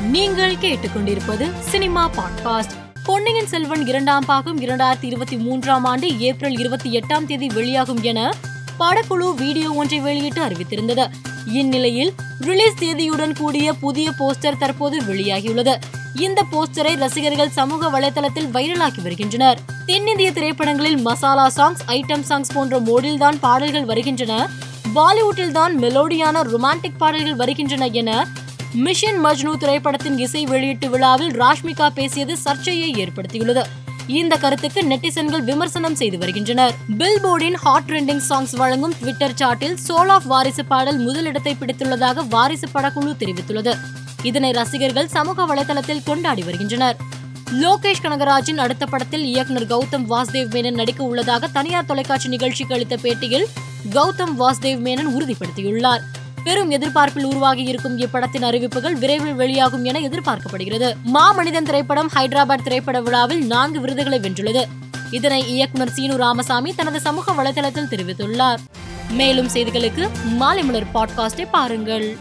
நீங்கள் கேட்டுக்கொண்டிருப்பது cinema podcast. Ponniyin Selvan இரண்டாம் பாகம் இரண்டாயிரத்தி இருபத்தி மூன்றாம் ஆண்டு ஏப்ரல் இருபத்தி எட்டாம் தேதி வெளியாகும் என படக்குழு வீடியோ ஒன்றை வெளியிட்டு அறிவித்திருந்தது. இந்நிலையில் ரிலீஸ் தேதியுடன் கூடிய புதிய போஸ்டர் தற்போது வெளியாகியுள்ளது. இந்த போஸ்டரை ரசிகர்கள் சமூக வலைதளத்தில் வைரலாக்கி வருகின்றனர். தென்னிந்திய திரைப்படங்களில் மசாலா சாங்ஸ் ஐட்டம் சாங்ஸ் போன்ற மோடில் தான் பாடல்கள் வருகின்றன. பாலிவுட்டில் தான் மெலோடியான ரொமான்டிக் பாடல்கள் வருகின்றன என மிஷன் மஜ்னு திரைப்படத்தின் இசை வெளியீட்டு விழாவில் ராஷ்மிகா பேசியது சர்ச்சையை ஏற்படுத்தியுள்ளது. இந்த கருத்துக்கு நெட்டிசன்கள் விமர்சனம் செய்து வருகின்றனர். பில்போர்டின் ஹாட் ட்ரெண்டிங் சாங்ஸ் வழங்கும் ட்விட்டர் சாட்டில் சோல் ஆஃப் வாரிசு பாடல் முதலிடத்தை பிடித்துள்ளதாக வாரிசு படக்குழு தெரிவித்துள்ளது. இதனை ரசிகர்கள் சமூக வலைதளத்தில் கொண்டாடி வருகின்றனர். லோகேஷ் கனகராஜின் அடுத்த படத்தில் இயக்குனர் கௌதம் வாஸ்தேவ் மேனன் நடிக்க உள்ளதாக தனியார் தொலைக்காட்சி நிகழ்ச்சிக்கு அளித்த பேட்டியில் கௌதம் வாஸ்தேவ் மேனன் உறுதிப்படுத்தியுள்ளார். பெரும் எதிர்பார்ப்பில் உருவாகி இருக்கும் இப்படத்தின் அறிவிப்புகள் விரைவில் வெளியாகும் என எதிர்பார்க்கப்படுகிறது. மாமனிதன் திரைப்படம் ஹைதராபாத் திரைப்பட விழாவில் நான்கு விருதுகளை வென்றுள்ளது. இதனை இயக்குனர் சீனு ராமசாமி தனது சமூக வலைதளத்தில் தெரிவித்துள்ளார். மேலும் செய்திகளுக்கு மாலை மலர் பாட்காஸ்டை பாருங்கள்.